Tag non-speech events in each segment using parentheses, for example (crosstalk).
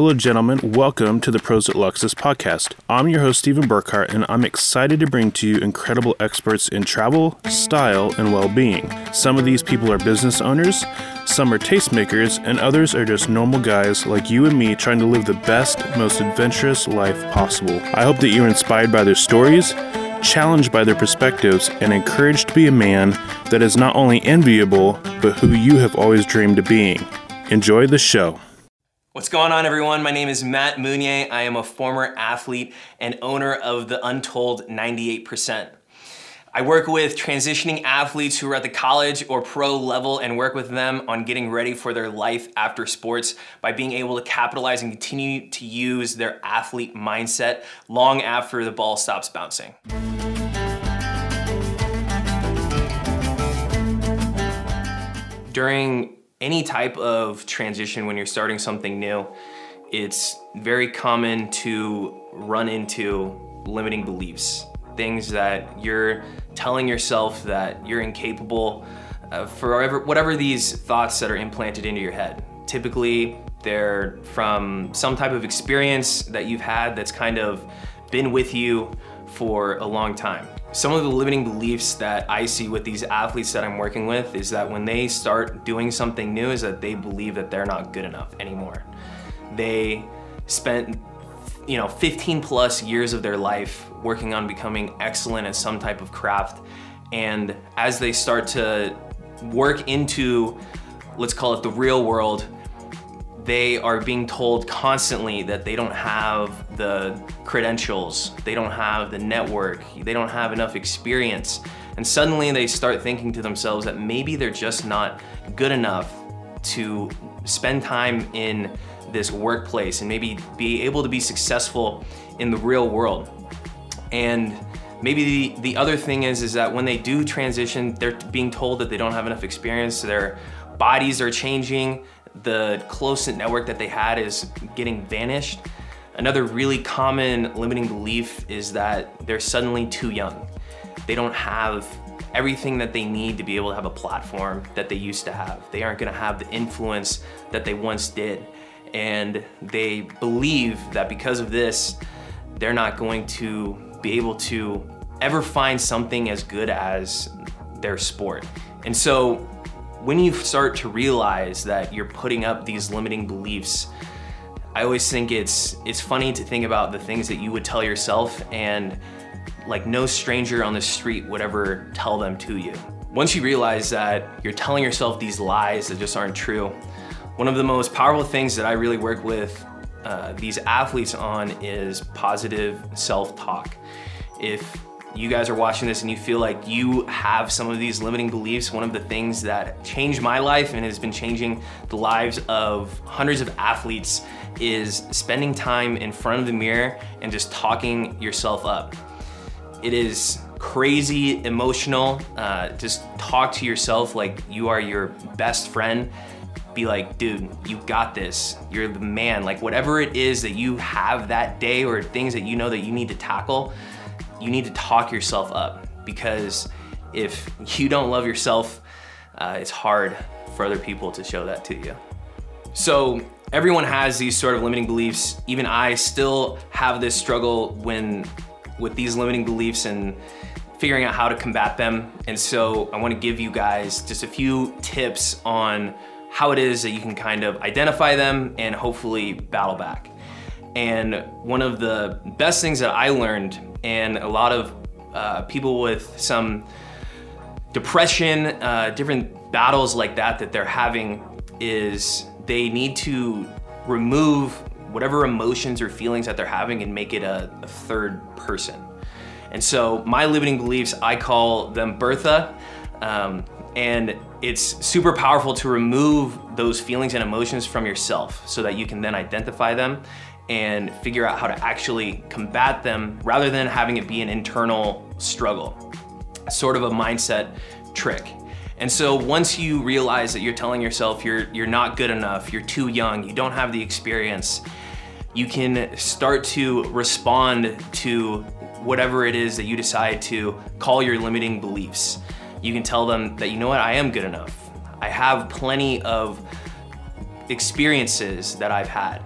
Hello, gentlemen. Welcome to the Prosit Luxus podcast. I'm your host, Stephen Burkhart, and I'm excited to bring to you incredible experts in travel, style, and well being. Some of these people are business owners, some are tastemakers, and others are just normal guys like you and me trying to live the best, most adventurous life possible. I hope that you're inspired by their stories challenged by their perspectives, and encouraged to be a man that is not only enviable, but who you have always dreamed of being. Enjoy the show. What's going on, everyone? My name is Matt Mounier. I am a former athlete and owner of the Untold 98%. I work with transitioning athletes who are at the college or pro level and work with them on getting ready for their life after sports by being able to capitalize and continue to use their athlete mindset long after the ball stops bouncing. During any type of transition when you're starting something new, it's very common to run into limiting beliefs. Things that you're telling yourself that you're incapable uh, for whatever, whatever these thoughts that are implanted into your head. Typically, they're from some type of experience that you've had that's kind of been with you for a long time. Some of the limiting beliefs that I see with these athletes that I'm working with is that when they start doing something new is that they believe that they're not good enough anymore. They spent you know 15 plus years of their life working on becoming excellent at some type of craft and as they start to work into let's call it the real world they are being told constantly that they don't have the credentials, they don't have the network, they don't have enough experience. And suddenly they start thinking to themselves that maybe they're just not good enough to spend time in this workplace and maybe be able to be successful in the real world. And maybe the, the other thing is is that when they do transition, they're being told that they don't have enough experience, their bodies are changing, the close-knit network that they had is getting vanished. Another really common limiting belief is that they're suddenly too young. They don't have everything that they need to be able to have a platform that they used to have. They aren't gonna have the influence that they once did. And they believe that because of this, they're not going to be able to ever find something as good as their sport. And so when you start to realize that you're putting up these limiting beliefs, I always think it's it's funny to think about the things that you would tell yourself and like no stranger on the street would ever tell them to you. Once you realize that you're telling yourself these lies that just aren't true, one of the most powerful things that I really work with uh, these athletes on is positive self-talk. If you guys are watching this and you feel like you have some of these limiting beliefs, one of the things that changed my life and has been changing the lives of hundreds of athletes is spending time in front of the mirror and just talking yourself up. It is crazy emotional. Uh, just talk to yourself like you are your best friend. Be like, dude, you got this. You're the man. Like, whatever it is that you have that day or things that you know that you need to tackle, you need to talk yourself up because if (laughs) you don't love yourself, uh, it's hard for other people to show that to you. So everyone has these sort of limiting beliefs. Even I still have this struggle when with these limiting beliefs and figuring out how to combat them. And so I want to give you guys just a few tips on how it is that you can kind of identify them and hopefully battle back. And one of the best things that I learned, and a lot of uh, people with some depression, uh, different battles like that that they're having, is they need to remove whatever emotions or feelings that they're having and make it a, a third person. And so my limiting beliefs, I call them Bertha. Um, and it's super powerful to remove those feelings and emotions from yourself so that you can then identify them and figure out how to actually combat them rather than having it be an internal struggle. Sort of a mindset trick. And so once you realize that you're telling yourself you're you're not good enough, you're too young, you don't have the experience, you can start to respond to whatever it is that you decide to call your limiting beliefs. You can tell them that you know what, I am good enough. I have plenty of experiences that I've had.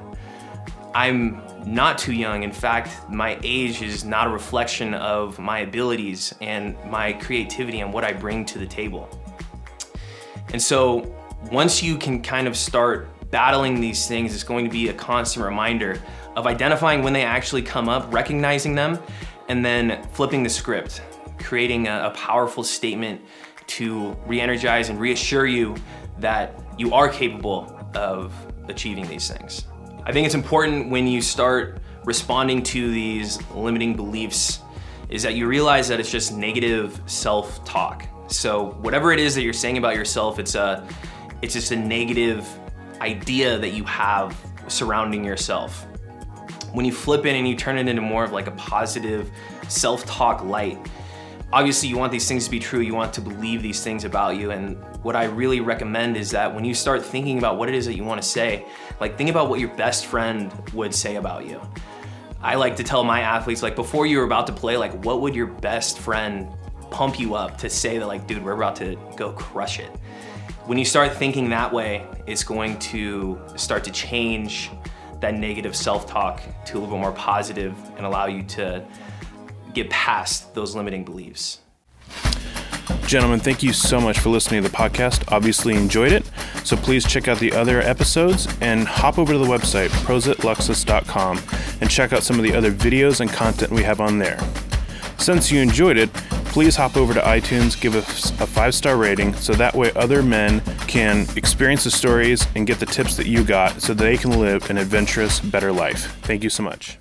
I'm not too young. In fact, my age is not a reflection of my abilities and my creativity and what I bring to the table. And so once you can kind of start battling these things, it's going to be a constant reminder of identifying when they actually come up, recognizing them, and then flipping the script, creating a, a powerful statement to re-energize and reassure you that you are capable of achieving these things. I think it's important when you start responding to these limiting beliefs is that you realize that it's just negative self-talk. So whatever it is that you're saying about yourself, it's a it's just a negative idea that you have surrounding yourself. When you flip it and you turn it into more of like a positive self-talk light, obviously you want these things to be true, you want to believe these things about you. And what I really recommend is that when you start thinking about what it is that you want to say, like think about what your best friend would say about you. I like to tell my athletes, like before you were about to play, like what would your best friend pump you up to say that like, dude, we're about to go crush it. When you start thinking that way, it's going to start to change that negative self-talk to a little bit more positive and allow you to get past those limiting beliefs. Gentlemen, thank you so much for listening to the podcast. Obviously enjoyed it. So please check out the other episodes and hop over to the website, prositluxus.com, and check out some of the other videos and content we have on there. Since you enjoyed it, please hop over to iTunes, give us a five star rating so that way other men can experience the stories and get the tips that you got so they can live an adventurous, better life. Thank you so much.